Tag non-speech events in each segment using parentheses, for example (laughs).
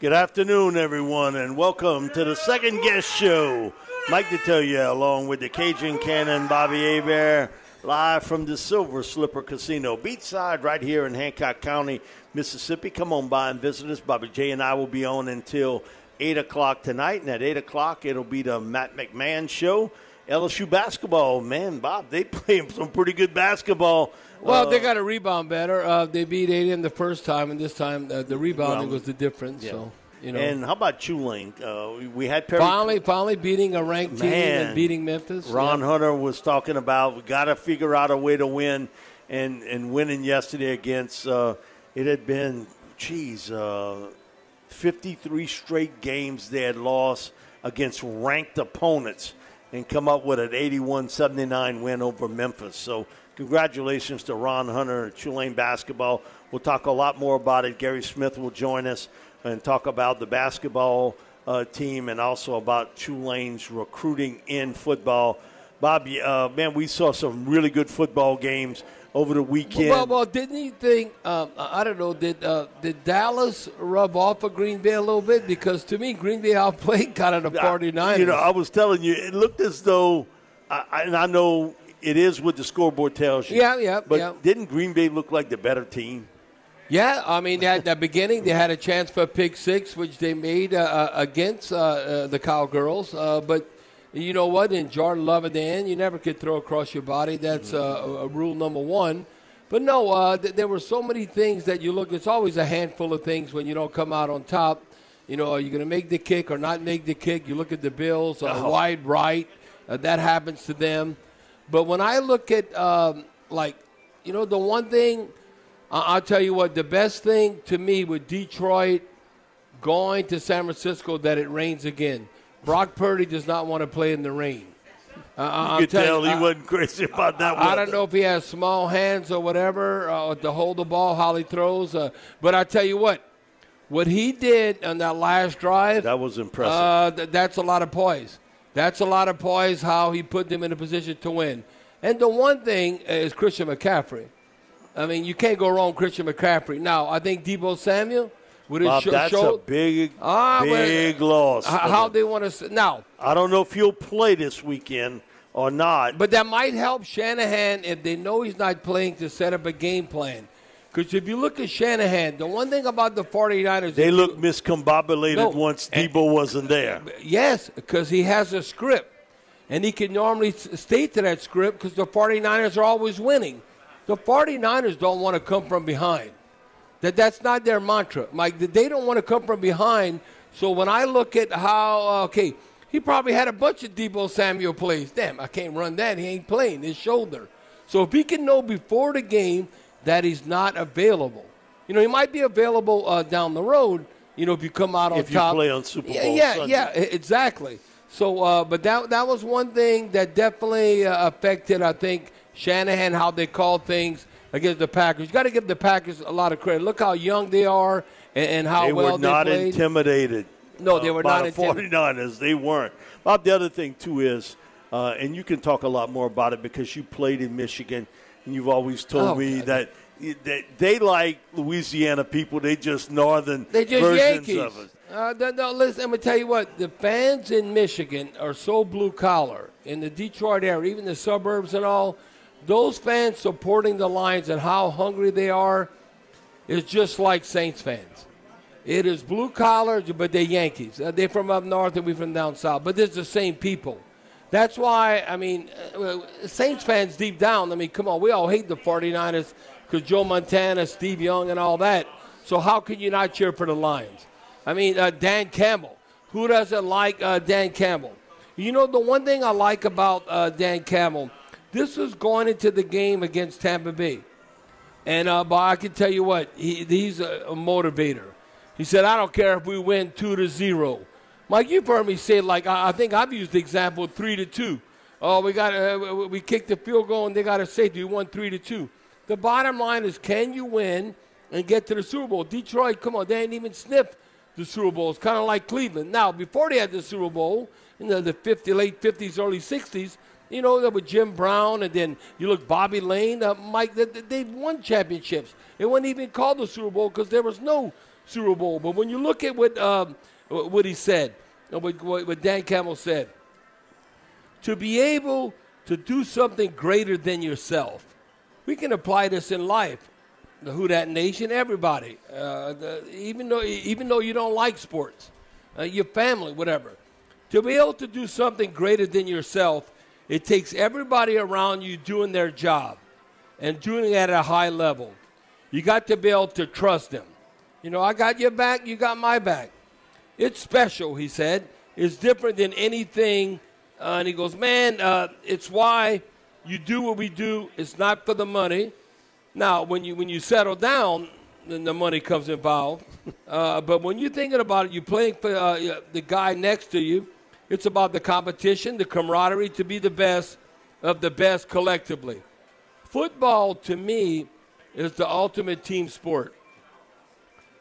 Good afternoon, everyone, and welcome to the second guess show. Mike Detillier, along with the Cajun Cannon, Bobby Hebert, live from the Silver Slipper Casino, beachside, right here in Hancock County, Mississippi. Come on by and visit us. Bobby J and I will be on until 8 o'clock tonight, and at 8 o'clock, it'll be the Matt McMahon Show. LSU basketball, man, Bob, they (laughs) play some pretty good basketball. Well, Uh, they got to rebound better. Uh, they beat A&M the first time, and this time uh, the rebounding Well, was the difference. yeah. So you know, And how about Tulane? Uh, we- had Perry. finally, finally beating a ranked team and beating Memphis. Ron Yeah. Hunter was talking about we got to figure out a way to win, and and winning yesterday against uh, it had been, geez, uh, fifty three straight games they had lost against ranked opponents, and come up with an 81-79 win over Memphis. So congratulations to Ron Hunter and Tulane basketball. We'll talk a lot more about it. Gary Smith will join us and talk about the basketball uh, team and also about Tulane's recruiting in football. Bob, uh, man, we saw some really good football games over the weekend. Well, well, didn't he think? Um, I don't know. Did uh, did Dallas rub off of Green Bay a little bit? Because to me, Green Bay outplayed kind of the 49ers. You know, I was telling you, it looked as though, I, I- and I know it is what the scoreboard tells you. Yeah, yeah, But yeah. didn't Green Bay look like the better team? Yeah, I mean, at the beginning, they had a chance for a pick six, which they made uh, uh, against uh, uh, the Cowgirls. Uh, but you know what? In Jordan Love at the end, you never could throw across your body. That's uh, uh, rule number one. But no, uh, th- there were so many things that you look. It's always a handful of things when you don't come out on top. You know, are you going to make the kick or not make the kick? You look at the Bills, uh, Oh. wide right. Uh, that happens to them. But when I look at um, like, you know, the one thing I- I'll tell you what, the best thing to me with Detroit going to San Francisco that it rains again. Brock Purdy does not want to play in the rain. Uh, You I'm could tell you, he I- wasn't crazy about that I one. don't know if he has small hands or whatever uh, to hold the ball, how he throws. Uh, but I tell you what, what he did on that last drive, That was impressive. uh, th- that's a lot of poise. That's a lot of poise. How he put them in a position to win. And the one thing is Christian McCaffrey. I mean, you can't go wrong, with Christian McCaffrey. Now, I think Deebo Samuel would have Bob, that's a big, Ah, well, big loss. h- how they want to. Now, I don't know if he'll play this weekend or not. But that might help Shanahan if they know he's not playing to set up a game plan. Because if you look at Shanahan, the one thing about the 49ers, they look you- miscombobulated No. once Deebo wasn't there. Yes, because he has a script. And he can normally stay to that script because the 49ers are always winning. The 49ers don't want to come from behind. That That's not their mantra. Mike, they don't want to come from behind. So when I look at how, uh, okay, he probably had a bunch of Deebo Samuel plays. Damn, I can't run that. He ain't playing his shoulder. So if he can know before the game that he's not available, you know, he might be available uh, down the road. You know, if you come out on If you top, play on Super Bowl yeah, Sunday. yeah, exactly. So, uh, but that that was one thing that definitely uh, affected, I think, Shanahan how they called things against the Packers. You got to give the Packers a lot of credit. Look how young they are and, and how they well were not they played. intimidated. No, they uh, were by not the intimidated. 49ers. They weren't. Bob, the other thing too is, uh, and you can talk a lot more about it because you played in Michigan, and you've always told Oh, me God. that, that they like Louisiana people. They just northern They just versions Yankees. of it. Uh, no, no, listen, I'm gonna tell you what. The fans in Michigan are so blue collar in the Detroit area, even the suburbs and all. Those fans supporting the Lions and how hungry they are is just like Saints fans. It is blue collar, but they're Yankees. Uh, they're from up north and we're from down south. But it's the same people. That's why, I mean, uh, Saints fans deep down, I mean, come on, we all hate the 49ers because Joe Montana, Steve Young, and all that. So how can you not cheer for the Lions? I mean, uh, Dan Campbell. Who doesn't like uh, Dan Campbell? You know, the one thing I like about uh, Dan Campbell, this was going into the game against Tampa Bay. And uh, but I can tell you what, he, he's a, a motivator. He said, I don't care if we win 2 to 0. Mike, you've heard me say, like, I, I think I've used the example 3 to 2. Oh, we got uh, we kicked the field goal and they got a safety. We won 3 to 2. The bottom line is, can you win and get to the Super Bowl? Detroit, come on, they ain't even sniffed the Super Bowl. It's kind of like Cleveland. Now, before they had the Super Bowl, in the, the 50, late 50s, early 60s, you know, there was Jim Brown, and then you look Bobby Layne, uh, Mike. They, they won championships. It wasn't even called the Super Bowl because there was no Super Bowl. But when you look at what um, what he said, what, what Dan Campbell said, to be able to do something greater than yourself, we can apply this in life. The Who Dat Nation, everybody, uh, the, even though even though you don't like sports, uh, your family, whatever, to be able to do something greater than yourself, it takes everybody around you doing their job and doing it at a high level. You got to be able to trust them. You know, I got your back, you got my back. It's special, he said. It's different than anything. Uh, and he goes, Man, uh, it's why you do what we do. It's not for the money. Now, when you, when you settle down, then the money comes involved. (laughs) Uh, but when you're thinking about it, you're playing for uh, the guy next to you. It's about the competition, the camaraderie to be the best of the best collectively. Football, to me, is the ultimate team sport.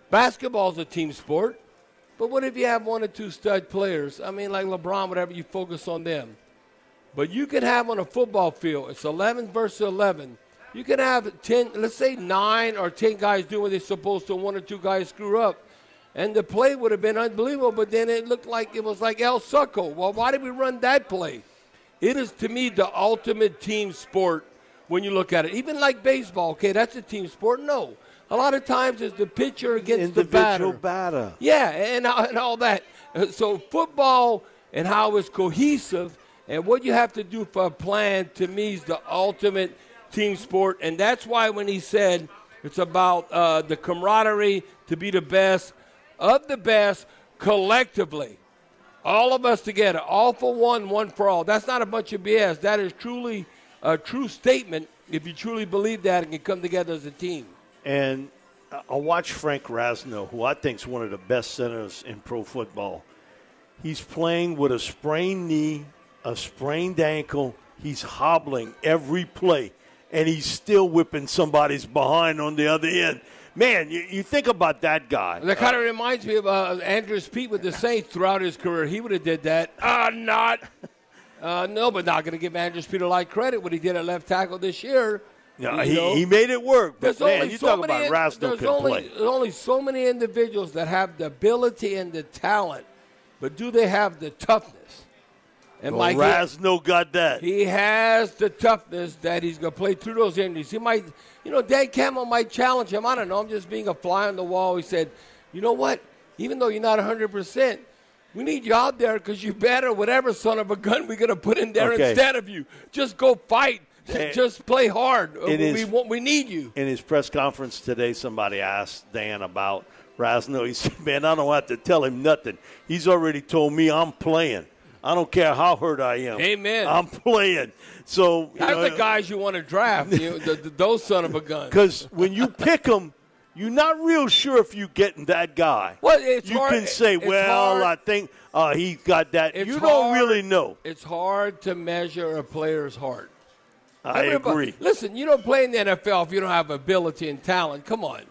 Basketball is a team sport, but what if you have one or two stud players? I mean, like LeBron, whatever, you focus on them. But you can have on a football field, it's 11 versus 11. You can have 10, let's say 9 or 10 guys doing what they're supposed to, one or two guys screw up. And the play would have been unbelievable, but then it looked like it was like El Succo. Well, why did we run that play? It is, to me, the ultimate team sport when you look at it. Even like baseball, okay, that's a team sport. No, a lot of times it's the pitcher against the batter. batter. Yeah, and, and all that. Uh, so football and how it's cohesive and what you have to do for a plan to me is the ultimate team sport, and that's why when he said it's about uh, the camaraderie to be the best of the best collectively. All of us together, all for one, one for all. That's not a bunch of BS. That is truly a true statement if you truly believe that and can come together as a team. And uh, I watch Frank Ragnow, who I think is one of the best centers in pro football. He's playing with a sprained knee, a sprained ankle. He's hobbling every play, and he's still whipping somebody's behind on the other end. Man, you, you think about that guy. That kind of reminds me of uh, Andrus Peat with the Saints throughout his career. He would have did that. Uh, (laughs) not. Uh, no, but not going to give Andrus Peat a lot of credit what he did at left tackle this year. Yeah, he, know? he made it work. But There's man, you so talk about there's could only, play. There's only so many individuals that have the ability and the talent, but do they have the toughness? And Well, Mike, Ragnow got that. he has the toughness that he's going to play through those injuries. He might, you know, Dan Campbell might challenge him. I don't know. I'm just being a fly on the wall. He said, you know what? Even though you're not 100%, we need you out there because you better whatever son of a gun we're going to put in there Okay. instead of you. Just go fight. (laughs) Just play hard. we, is- want, we need you. in his press conference today, somebody asked Dan about Ragnow. He said, "Man, I don't have to tell him nothing. He's already told me I'm playing. I don't care how hurt I am. Amen. I'm playing." So you That's know, the guys you want to draft. You, the, the, those son of a gun. because when you pick them, you're not real sure if you're getting that guy. Well, it's you hard- can say, "Well. I think uh, he got that." It's you don't hard- really know. It's hard to measure a player's heart. I Everybody- agree. Listen, you don't play in the NFL if you don't have ability and talent. Come on.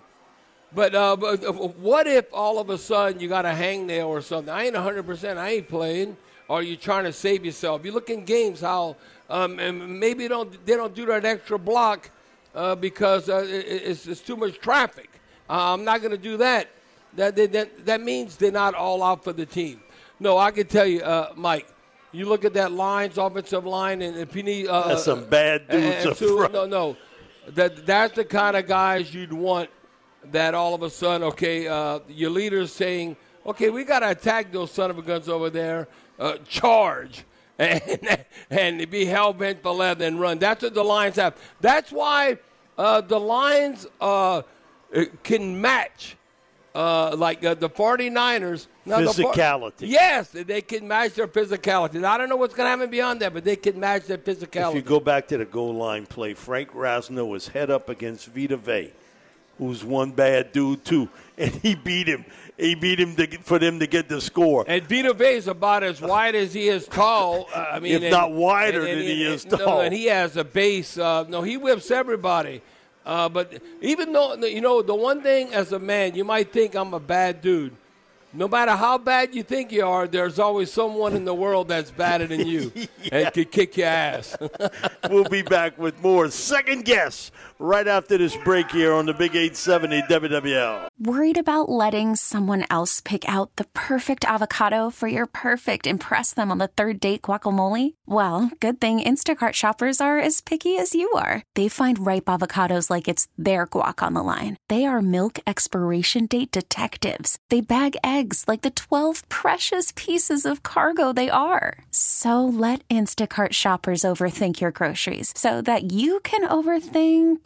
But, uh, but uh, what if all of a sudden you got a hangnail or something? I ain't 100%. I ain't playing. Or you trying to save yourself. You look in games how um, and maybe don't, they don't do that extra block uh, because uh, it, it's, it's too much traffic. Uh, I'm not going to do that. That, that. that that means they're not all out for the team. No, I can tell you, uh, Mike. You look at that line's offensive line, and if you need uh, That's some bad dudes and up two-. No, no, that that's the kind of guys you'd want that all of a sudden, okay, uh, your leader's saying, okay, we got to attack those son of a guns over there, uh, charge. (laughs) And, and be hell bent for leather and run. That's what the Lions have. That's why uh, the Lions uh, can match uh, like uh, the 49ers. Now physicality. The, yes, they can match their physicality. I don't know what's going to happen beyond that, but they can match their physicality. If you go back to the goal line play, Frank Ragnow was head up against Vita Vea, who's one bad dude too, and he beat him. He beat him to, for them to get the score. And Vita Vea is about as wide as he is tall. Uh, I mean, if and, not wider and, and, than he is tall. No, and he has a base. Uh, no, he whips everybody. Uh, but even though, you know, the one thing as a man, you might think I'm a bad dude. No matter how bad you think you are, there's always someone in the world that's badder than you (laughs) yeah. and could kick your ass. (laughs) we'll be back with more second guess right after this break here on the Big 870 WWL. Worried about letting someone else pick out the perfect avocado for your perfect impress them on the third date guacamole? Well, good thing Instacart shoppers are as picky as you are. They find ripe avocados like it's their guac on the line. They are milk expiration date detectives. They bag eggs like the 12 precious pieces of cargo they are. So let Instacart shoppers overthink your groceries so that you can overthink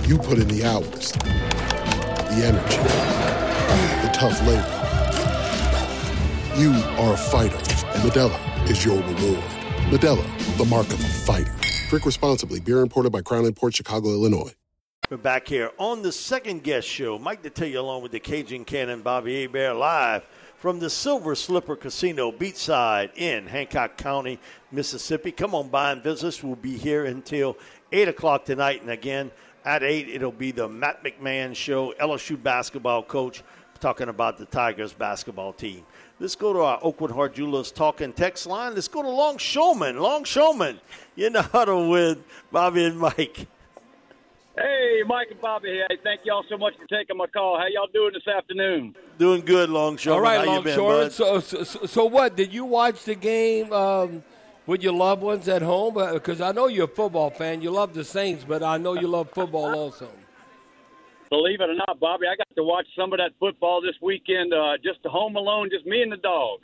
You put in the hours, the energy, the tough labor. You are a fighter, and Modelo is your reward. Modelo, the mark of a fighter. Drink responsibly. Beer imported by Crown Port Chicago, Illinois. We're back here on the second guess show. Mike Detillier along with the Cajun Cannon Bobby Hebert, live from the Silver Slipper Casino beachside in Hancock County, Mississippi. Come on by and visit us. We'll be here until 8 o'clock tonight. And again, at 8, it'll be the Matt McMahon Show, LSU basketball coach, talking about the Tigers basketball team. Let's go to our Oakwood Heart Jewelers talking text line. Let's go to Longshoreman. Longshoreman, you're in the huddle with Bobby and Mike. Hey, Mike and Bobby. Hey, thank y'all so much for taking my call. How y'all doing this afternoon? Doing good, Longshoreman. All right, how Longshoreman. So, so, so, what? Did you watch the game? Um, with your loved ones at home? Uh, because I know you're a football fan. You love the Saints, but I know you love football also. Believe it or not, Bobby, I got to watch some of that football this weekend. Uh, just home alone, just me and the dog.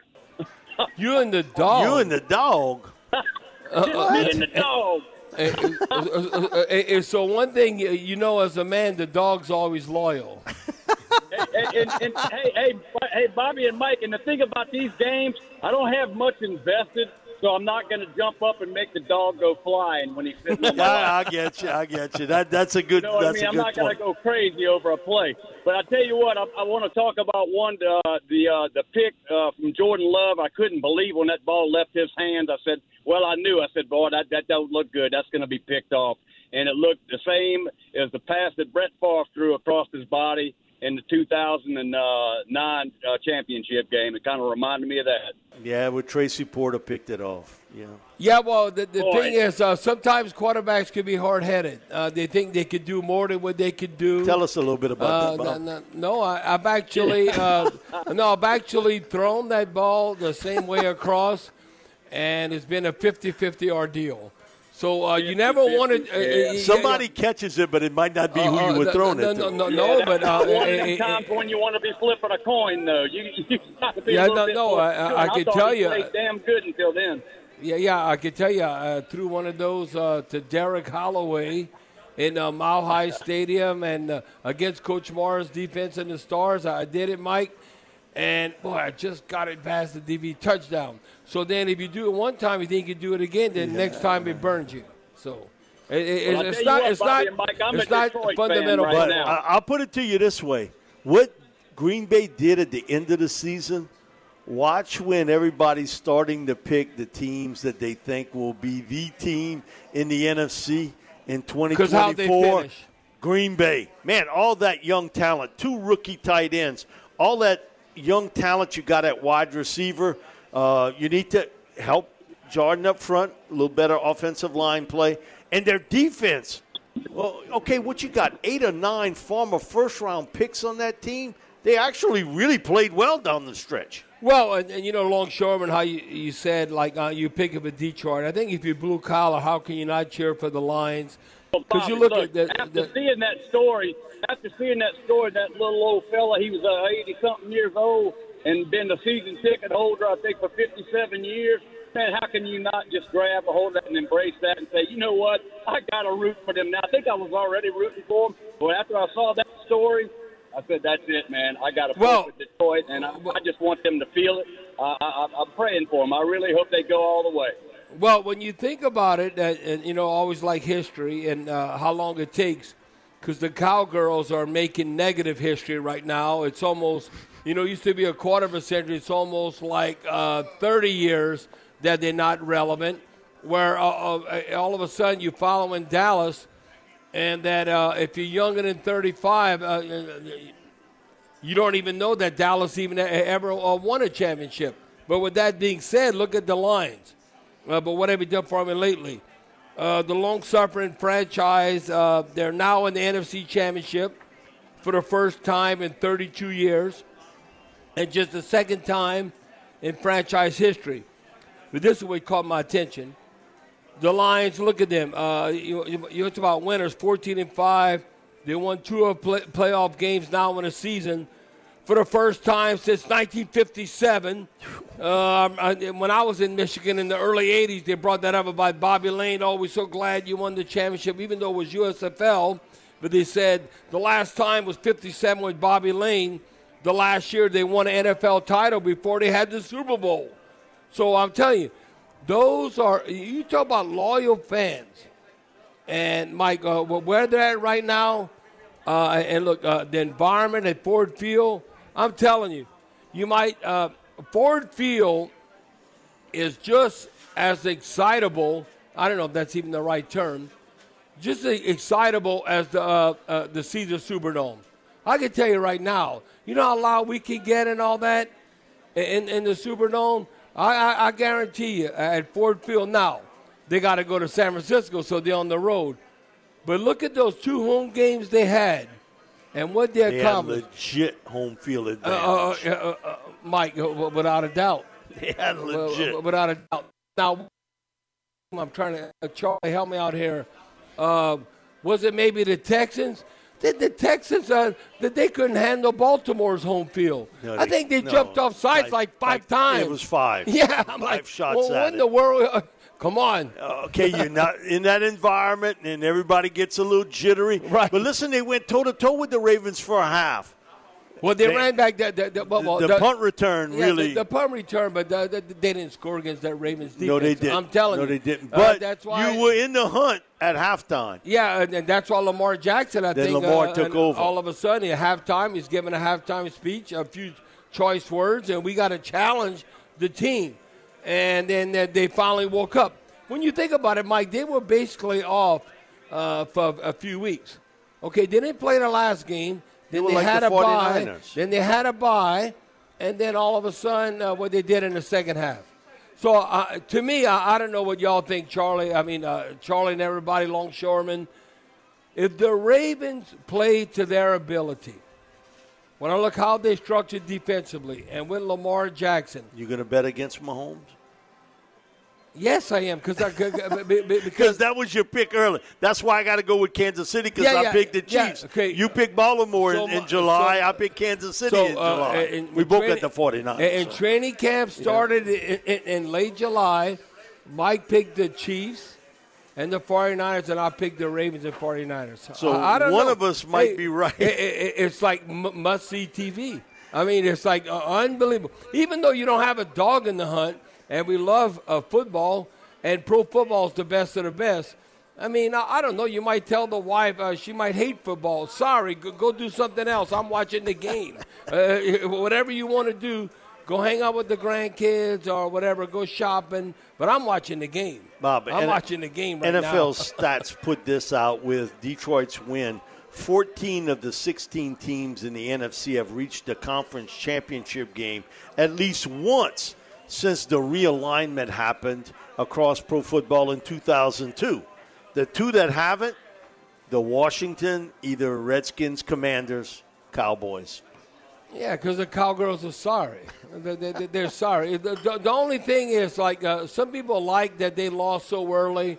(laughs) you and the dog. You and the dog. (laughs) just uh, uh me uh, and the dog. so one thing you know, as a man, the dog's always loyal. (laughs) hey, and, and, hey, hey, hey, Bobby and Mike, and the thing about these games, I don't have much invested so I'm not going to jump up and make the dog go flying when he's (laughs) sitting. On yeah, I get you. I get you. That that's a good. You know that's I mean? I'm not going to go crazy over a play. But I tell you what, I, I want to talk about one uh, the uh, the pick uh, from Jordan Love. I couldn't believe when that ball left his hands. I said, "Well, I knew." I said, "Boy, that that don't look good. That's going to be picked off." And it looked the same as the pass that Brett Favre threw across his body in the 2009 uh, championship game. It kind of reminded me of that. Yeah, with Tracy Porter picked it off. Yeah. Yeah, well, the, the thing is, uh, sometimes quarterbacks can be hard headed. Uh, they think they could do more than what they could do. Tell us a little bit about that. Uh, no, no, I, have actually, (laughs) uh, no, I've actually thrown that ball the same way across, and it's been a 50-50 ordeal. So uh, you never wanted. Uh, yeah. Somebody yeah. catches it, but it might not be who you were throwing no, it no, to. No, no, no, but uh, one of the times when you want to be flipping a coin, though. You, (laughs) you got to be yeah, a little no, no. I, I, I can tell you. Damn good until then. Yeah, yeah. I can tell you. I threw one of those uh, to Derek Holloway in uh, Mile High Stadium and uh, against Coach Morris' defense and the Stars. I did it, Mike. And boy, I just got it past the DV touchdown. So then, if you do it one time, you think you can do it again. Then next time it burns you. So it, it, Well, it's not. what, it's Bobby not. Mike, I'm a it's not fundamental. right But now. I, I'll put it to you this way: what Green Bay did at the end of the season. Watch when everybody's starting to pick the teams that they think will be the team in the NFC in 'Cause how they 2024. Green Bay, man, all that young talent, two rookie tight ends, all that young talent you got at wide receiver. Uh, you need to help Jordan up front, a little better offensive line play, and their defense. Well, okay, what you got? Eight or nine former first round picks on that team. They actually really played well down the stretch. Well, and, and you know, longshoreman, how you, you said like uh, you pick up a Detroit. I think if you're blue collar, how can you not cheer for the Lions? Because you Bobby, look, at the, after the seeing that story, after seeing that story, that little old fella, he was uh, 80 something years old and been the season ticket holder, I think, for 57 years. Man, how can you not just grab a hold of that and embrace that and say, you know what, I got to root for them now. I think I was already rooting for them, but after I saw that story, I said, that's it, man. I got to Well- for Detroit, and I, I just want them to feel it. Uh, I, I, I'm praying for them. I really hope they go all the way. Well, when you think about it, uh, and you know, always like history and uh, how long it takes, because the cowgirls are making negative history right now. It's almost, you know, used to be a quarter of a century. It's almost like uh, 30 years that they're not relevant. Where uh, uh, all of a sudden you follow in Dallas, and that uh, if you're younger than 35, uh, you don't even know that Dallas even ever won a championship. But with that being said, look at the Lions. Uh, but what have you done for them lately? Uh, the long suffering franchise, uh, they're now in the NFC Championship for the first time in 32 years, and just the second time in franchise history. But this is what caught my attention. The Lions, look at them. Uh, you, you, you about winners, 14 and 5. They won two of play, playoff games now in a season for the first time since 1957. Um, when I was in Michigan in the early 80s, they brought that up about Bobby Layne. Oh, we're so glad you won the championship, even though it was USFL. But they said the last time was 57 with Bobby Layne. The last year they won an NFL title before they had the Super Bowl. So I'm telling you, those are, you talk about loyal fans. And Mike, uh, where they're at right now, uh, and look, uh, the environment at Ford Field, I'm telling you, you might, uh, Ford Field is just as excitable. I don't know if that's even the right term. Just as excitable as the uh, uh, the Caesar Superdome. I can tell you right now. You know how loud we can get and all that in in the Superdome. I, I, I guarantee you at Ford Field now they got to go to San Francisco, so they're on the road. But look at those two home games they had, and what they, They had accomplished. legit home field Uh, advantage. uh, uh, uh, Mike, uh, without a doubt. (laughs) They had legit. Uh, without a doubt. Now, I'm trying to, uh, Charlie, help me out here. Uh, was it maybe the Texans? Did the Texans, uh, that they couldn't handle Baltimore's home field? No, I think they no, jumped off sides like five, times. It was five. (laughs) Yeah, I'm five like, shots well, at what in it. the world? Uh, Come on. okay, you're (laughs) not in that environment, and everybody gets a little jittery. Right. But listen, they went toe to toe with the Ravens for a half. Well, they, They- ran back that. that, that well, the, punt return yeah, really. The, the punt return, but the, the, they didn't score against that Ravens defense. no, they didn't. I'm telling no, you. No, they didn't. Uh, But that's why you were in the hunt at halftime. Yeah, and, and that's why Lamar Jackson, I Then think, Lamar uh, took over. All of a sudden, at halftime, he's giving a halftime speech, a few choice words, and we got to challenge the team. And then they finally woke up. When you think about it, Mike, they were basically off uh, for a few weeks. Okay, they didn't play the last game. Then were they like had the a bye. 49ers. Then they had a bye, and then all of a sudden, uh, what they did in the second half. So uh, to me, I, I don't know what y'all think, Charlie. I mean, uh, Charlie and everybody, Longshoreman. If the Ravens play to their ability, when I look how they structured defensively, and with Lamar Jackson, you're going to bet against Mahomes? Yes, I am because Because (laughs) because that was your pick early. That's why I got to go with Kansas City because Yeah, I yeah, picked the yeah, Chiefs. okay. You picked Baltimore So in, in July. so- I picked Kansas City so in uh, July. and- we both training- got the 49ers. And, training camp started in, in, in late July. Mike picked the Chiefs and the 49ers, and I picked the Ravens and 49ers. So I, I one know. of us might Hey, be right. it- it- it's like m- must see TV. I mean, it's like uh, unbelievable. Even though you don't have a dog in the hunt, and we love uh, football, and pro football is the best of the best. I mean, I, I don't know. You might tell the wife uh, she might hate football. Sorry, go, go do something else. I'm watching the game. (laughs) uh, (laughs) whatever you want to do, go hang out with the grandkids or whatever. Go shopping. But I'm watching the game. Bob, I'm N- watching the game right NFL now. (laughs) stats put this out with Detroit's win. 14 of the 16 teams in the NFC have reached a conference championship game at least once since the realignment happened across pro football in 2002. The two that haven't, the Washington, either Redskins, Commanders, Cowboys. Yeah, because the cowgirls are sorry. They- they- They're sorry. The, only thing is, like, uh, some people like that they lost so early,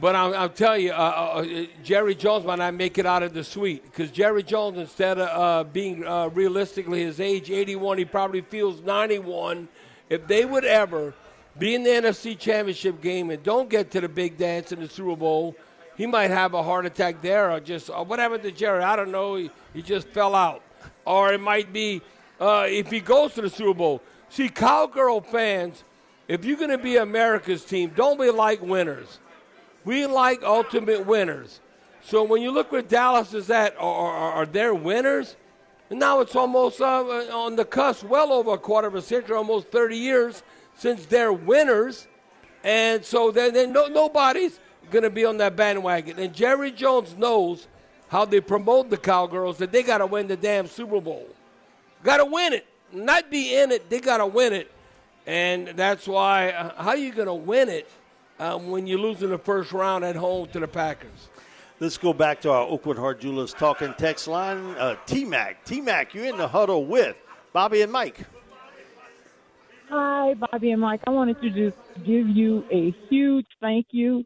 but I'll, I'll tell you, uh, uh, Jerry Jones might not make it out of the suite because Jerry Jones, instead of uh, being uh, realistically his age, 81, he probably feels 91. If they would ever be in the NFC Championship game and don't get to the big dance in the Super Bowl, he might have a heart attack there or just or whatever to Jerry. I don't know. He, he just fell out. Or it might be uh, if he goes to the Super Bowl. See, Cowgirl fans, if you're going to be America's team, don't be like winners. We like ultimate winners. So when you look where Dallas is at, are, are, are they winners? Now it's almost uh, on the cusp, well over a quarter of a century, almost 30 years since they're winners. And so then, then no, nobody's going to be on that bandwagon. And Jerry Jones knows how they promote the Cowgirls that they got to win the damn Super Bowl. Got to win it. Not be in it, they got to win it. And that's why, uh, how are you going to win it um, when you lose in the first round at home to the Packers? Let's go back to our Oakwood Heart Jewelers talking text line. Uh, T Mac, T Mac, you're in the huddle with Bobby and Mike. Hi, Bobby and Mike. I wanted to just give you a huge thank you.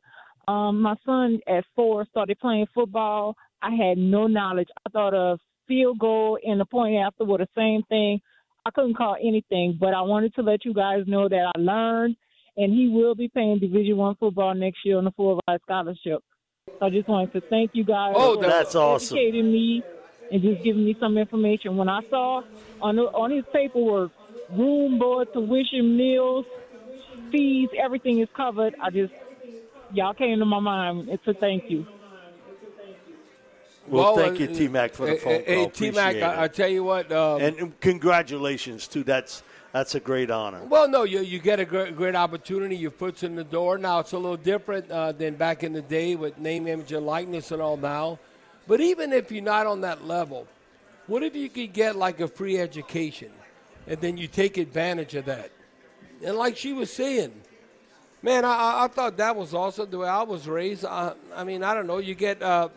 Um, my son at four started playing football. I had no knowledge. I thought a field goal and the point after were the same thing. I couldn't call anything, but I wanted to let you guys know that I learned, and he will be playing Division One football next year on the full ride scholarship. So I just wanted to thank you guys. Oh, for that's awesome. Educating me and just giving me some information. When I saw on the, on his paperwork, room, board, tuition, meals, fees, everything is covered. I just y'all came to my mind. It's a thank you. Well, Well, thank you, uh, T Mac, for the hey, phone hey, call. T-Mac, I- I tell you what, um, and congratulations too. That's that's a great honor. Well, no, you, you get a great, great opportunity. Your foot's in the door. Now, it's a little different uh, than back in the day with name, image, and likeness and all now. But even if you're not on that level, what if you could get like a free education and then you take advantage of that? And like she was saying, man, I- I, thought that was awesome the way I was raised. I, I mean, I don't know, you get uh,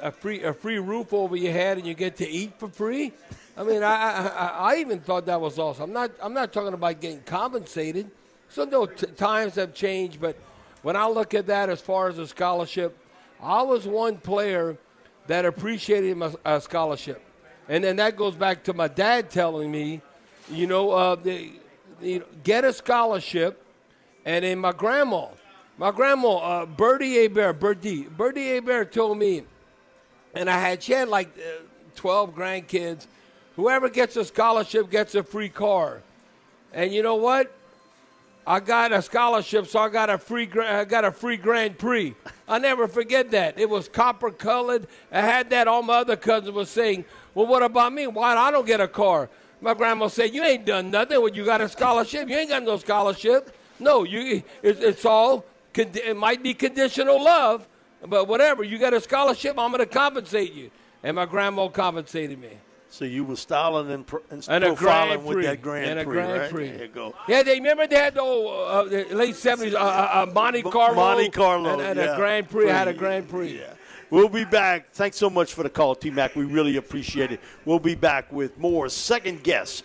a free a free roof over your head and you get to eat for free. I mean, I, I, I even thought that was awesome. I'm not I'm not talking about getting compensated. So no t- times have changed, but when I look at that as far as a scholarship, I was one player that appreciated my uh, scholarship, and then that goes back to my dad telling me, you know, uh, the, get a scholarship, and then my grandma, my grandma, uh, Bertie Hebert, Bertie, Bertie Hebert told me, and I had she had like uh, twelve grandkids. Whoever gets a scholarship gets a free car, and you know what? I got a scholarship, so I got a free. I got a free Grand Prix. I never forget that. It was copper colored. I had that. All my other cousins were saying, "Well, what about me? Why I don't get a car?" My grandma said, "You ain't done nothing. When you got a scholarship. You ain't got no scholarship. No, you. It, it's all. It might be conditional love, but whatever. You got a scholarship. I'm going to compensate you." And my grandma compensated me. So you were styling and, pro- and, And profiling with Prix. that Grand And a Prix, Grand right? Prix. There you go. Yeah, they remember they had the, old, uh, the late seventies, uh, uh, uh, Monte Carlo, Monte Carlo, and, and yeah. a Grand Prix. Had a Grand Prix. We'll be back. Thanks so much for the call, T Mac. We really appreciate it. We'll be back with more second guess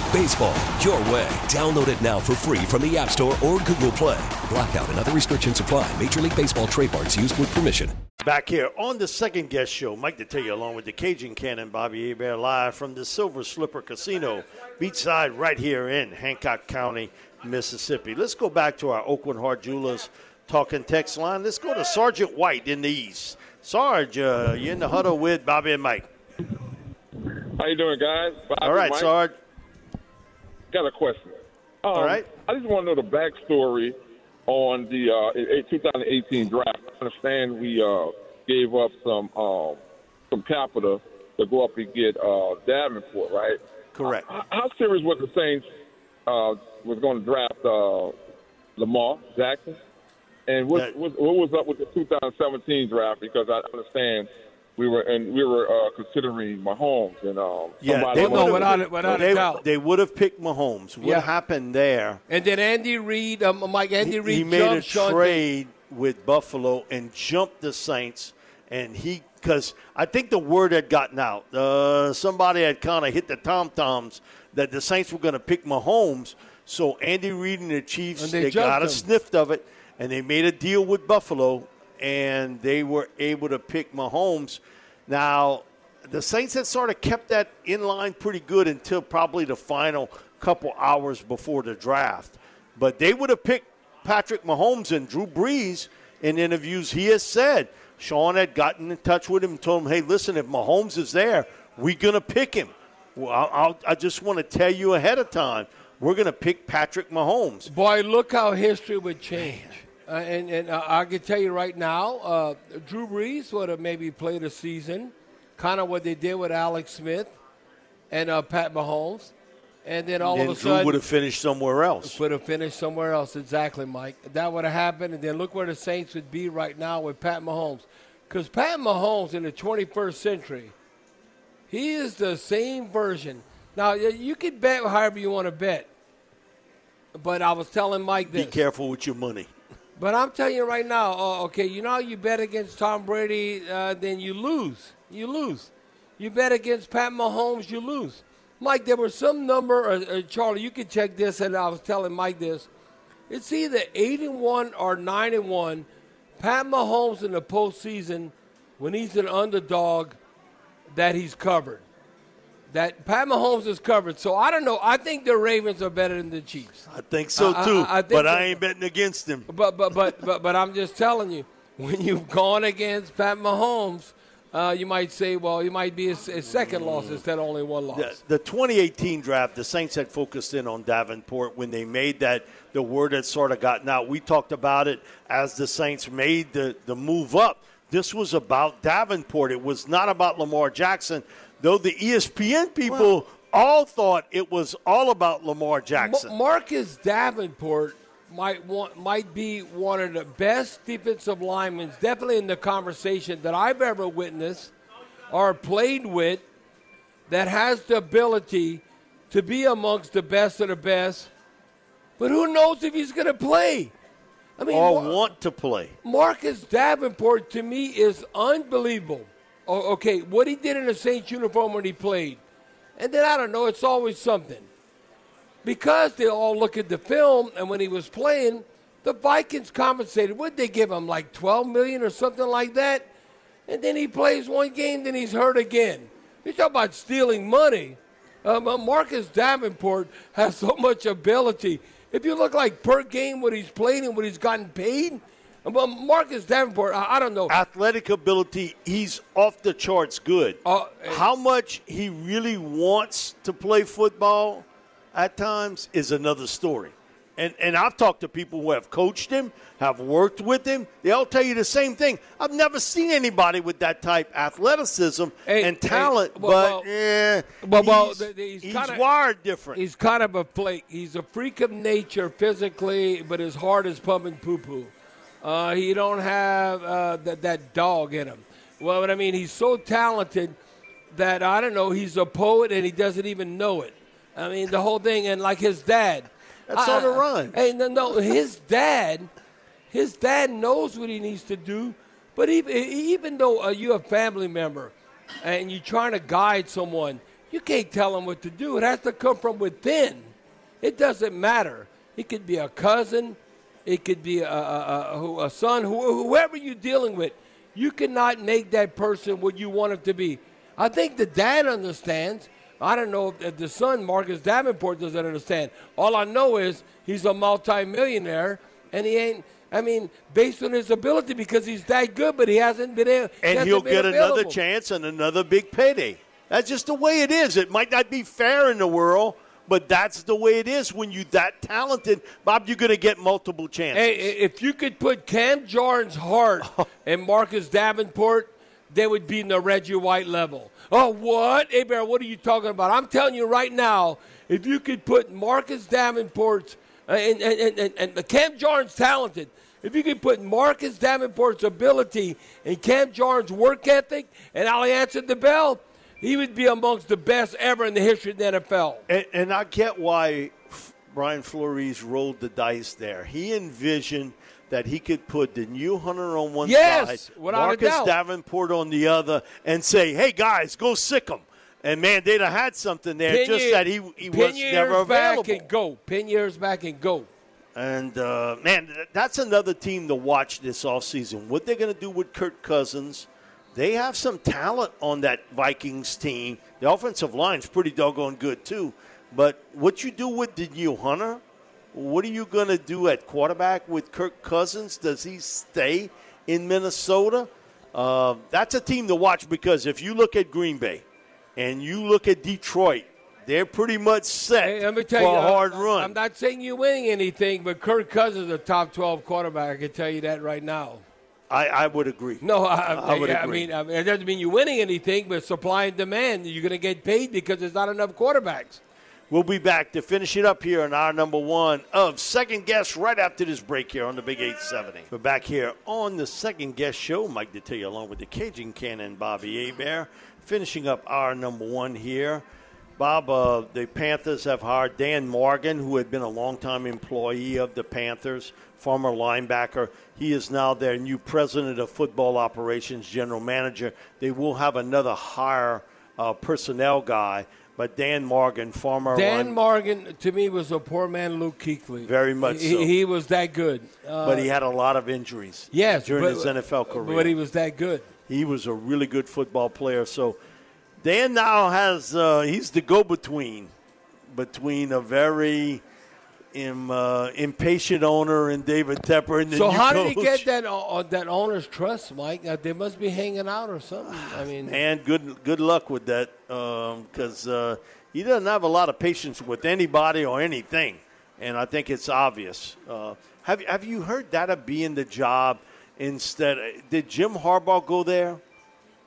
Baseball, your way. Download it now for free from the App Store or Google Play. Blackout and other restrictions apply. Major League Baseball trademarks used with permission. Back here on the second guess show, Mike Detillier along with the Cajun Cannon, Bobby Hebert, live from the Silver Slipper Casino, beachside right here in Hancock County, Mississippi. Let's go back to our Oakland Heart Jewelers talking text line. Let's go to Sergeant White in the East. Sarge, uh, you're in the huddle with Bobby and Mike. How you doing, guys? Bobby, All right, Mike. Sarge. Got a question. Um, All right. I just want to know the backstory on the uh, 2018 draft. I understand we uh, gave up some um, some capital to go up and get uh, Davenport, right? Correct. How, how serious was the Saints uh, was going to draft uh, Lamar Jackson? And what, That- what, what was up with the 2017 draft? Because I understand we were and we were uh, considering Mahomes and um, Yeah, they wanted- would've- without it- without a they, doubt. They would have picked Mahomes. What Yeah. happened there? And then Andy Reid, um, Mike Andy Reid he made a jumped Sean trade with Buffalo and jumped the Saints, and he because I think the word had gotten out. Uh, somebody had kind of hit the tom toms that the Saints were going to pick Mahomes. So Andy Reid and the Chiefs And they, they got a jumped him. sniffed of it, and they made a deal with Buffalo, and they were able to pick Mahomes. Now the Saints had sort of kept that in line pretty good until probably the final couple hours before the draft. But they would have picked Patrick Mahomes and Drew Brees in interviews. He has said Sean had gotten in touch with him and told him, "Hey, listen, if Mahomes is there, we're gonna pick him." Well, I'll, I'll, I just want to tell you ahead of time, we're gonna pick Patrick Mahomes. Boy, look how history would change. Uh, and and uh, I can tell you right now, uh, Drew Brees would have maybe played a season, kind of what they did with Alex Smith and uh, Pat Mahomes. And then all and of a Drew sudden, would have finished somewhere else. would have finished somewhere else. Exactly, Mike. That would have happened, and then look where the Saints would be right now with Pat Mahomes. Because Pat Mahomes in the 21st century, he is the same version. Now you can bet however you want to bet, but I was telling Mike this. Be careful with your money. But I'm telling you right now, uh, okay, you know you bet against Tom Brady, uh, then you lose. You lose. You bet against Pat Mahomes, you lose. Mike, there was some number, uh, uh, Charlie, you can check this, and I was telling Mike this. It's either 8 and 1 or 9 and 1. Pat Mahomes in the postseason, when he's an underdog, that he's covered. That Pat Mahomes is covered. So I don't know. I think the Ravens are better than the Chiefs. I think so I- I- too. I think but I ain't betting against them. But but but but but I'm just telling you, when you've gone against Pat Mahomes, uh, you might say, well, it might be a, a second loss instead of only one loss. The, the 2018 draft, the Saints had focused in on Davenport when they made that. The word had sort of gotten out. We talked about it as the Saints made the, the move up. This was about Davenport. It was not about Lamar Jackson, though the ESPN people all thought it was all about Lamar Jackson. Ma- Marcus Davenport might want might be one of the best defensive linemen, definitely in the conversation that I've ever witnessed or played with, that has the ability to be amongst the best of the best. But who knows if he's going to play? I mean, or Mar- want to play. Marcus Davenport to me is unbelievable. O- okay, what he did in the Saints uniform when he played, and then I don't know, it's always something. Because they all look at the film, and when he was playing, the Vikings compensated. What they give him, like twelve million or something like that? And then he plays one game, then he's hurt again. You talk about stealing money. Um, uh, Marcus Davenport has so much ability. If you look like per game what he's played and what he's gotten paid, uh, Marcus Davenport, I, I don't know. Athletic ability, he's off the charts good. Uh, How much he really wants to play football at times is another story. And, and I've talked to people who have coached him, have worked with him. They all tell you the same thing. I've never seen anybody with that type athleticism and hey, talent, well, but eh, well, well, he's, he's he's kinda- wired different. He's kind of a flake. He's a freak of nature physically, but his heart is pumping poo poo. Uh, he don't have uh, that that dog in him. Well, what I mean, he's so talented that I don't know. He's a poet and he doesn't even know it. I mean, the whole thing, and like his dad. That's I- on the run. Hey, no, no, his dad, his dad knows what he needs to do. But even even though uh, you're a family member and you're trying to guide someone, You can't tell them what to do. It has to come from within. It doesn't matter. It could be a cousin, it could be a, a, a, a son, whoever you're dealing with. You cannot make that person what you want him to be. I think the dad understands. I don't know if the son, Marcus Davenport, doesn't understand. All I know is he's a multimillionaire, and he ain't. I mean, based on his ability, because he's that good, but he hasn't been able. And he he'll get available. another chance and another big payday. That's just the way it is. It might not be fair in the world, but that's the way it is when you're that talented. Bob, you're going to get multiple chances. Hey, if you could put Cam Jordan's heart (laughs) and Marcus Davenport, they would be in the Reggie White level. Oh, what? Hey, Bear, what are you talking about? I'm telling you right now, if you could put Marcus Davenport's uh, and, and, and, and Cam Jordan's talented. If you could put Marcus Davenport's ability and Cam Jordan's work ethic, and Ali answered the bell, he would be amongst the best ever in the history of the NFL. And, and I get why Brian Flores rolled the dice there. He envisioned that he could put Danielle Hunter on one yes, side, Marcus. Davenport on the other, and say, "Hey guys, go sick him." And man, they'd have had something there. Just that he he was never ears back available. and go. Pin years back and go. And uh, man, that's another team to watch this offseason. What they're going to do with Kirk Cousins. They have some talent on that Vikings team. The offensive line's pretty doggone good too. But what you do with Danielle Hunter, what are you going to do at quarterback with Kirk Cousins? Does he stay in Minnesota? Uh, that's a team to watch because if you look at Green Bay and you look at Detroit, they're pretty much set Hey, let me tell for you, a hard I'm, run. I'm not saying you're winning anything, but Kirk Cousins is a top 12 quarterback. I can tell you that right now. I, I would agree. No, I, I would I agree. mean, I mean, it doesn't mean you're winning anything, but supply and demand, you're going to get paid because there's not enough quarterbacks. We'll be back to finish it up here on our number one of Second Guess right after this break here on the Big 870. We're back here on the Second Guess show. Mike Detillier along with the Cajun Cannon Bobby Hebert. Finishing up our number one here. Bob, uh, the Panthers have hired Dan Morgan, who had been a longtime employee of the Panthers, former linebacker. He is now their new president of football operations, general manager. They will have another hire uh, personnel guy, but Dan Morgan, former Dan line- Morgan, to me, was a poor man Luke Kuechly. Very much he, so. He was that good. Uh, but he had a lot of injuries yes, during but- his NFL career. But he was that good. He was a really good football player. So Dan now has uh, he's the go-between between a very im, uh, impatient owner and David Tepper and the So how did he get that uh, that owner's trust, Mike? Uh, they must be hanging out or something. I (sighs) mean, And good good luck with that because uh, he doesn't have a lot of patience with anybody or anything, and I think it's obvious. Uh, have Have you heard that of being the job instead? Did Jim Harbaugh go there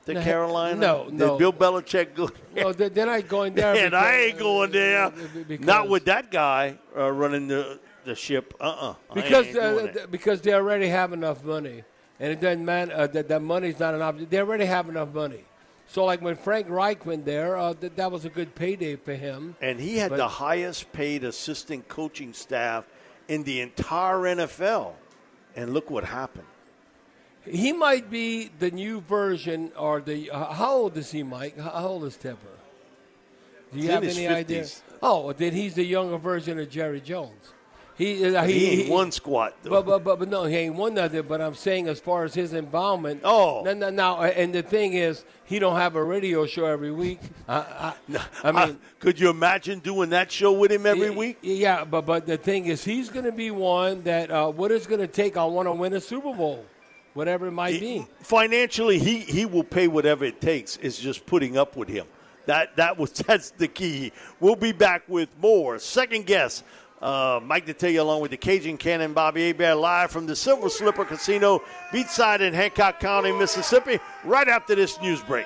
to No, Carolina? no, Did no. Bill Belichick go? (laughs) no, they're, not going there. (laughs) and because- I ain't going there. because- Not with that guy uh, running the the ship. Uh uh because uh, because they already have enough money, and it doesn't matter uh, that that money's not enough. They already have enough money. So like when Frank Reich went there, uh, th- that was a good payday for him. And he had But- the highest paid assistant coaching staff in the entire NFL. And look what happened. He might be the new version, or the uh, how old is he, Mike? How old is Tepper? Do you have any idea? Oh, then he's the younger version of Jerry Jones. He uh, He ain't won squat, though. But, but but but no, he ain't won nothing. But I'm saying as far as his involvement. Oh. no, no, no. And the thing is, he don't have a radio show every week. (laughs) I, I, I mean, could you imagine doing that show with him every week? Yeah, but but the thing is, he's going to be one that uh, what it's going to take. I want to win a Super Bowl, whatever it might be. Financially, he, he will pay whatever it takes. It's just putting up with him. That that was (laughs) that's the key. We'll be back with more second guess. Uh, Mike Detillier along with the Cajun Cannon Bobby Hebert live from the Silver Slipper Casino, beachside in Hancock County, Mississippi. Right after this news break.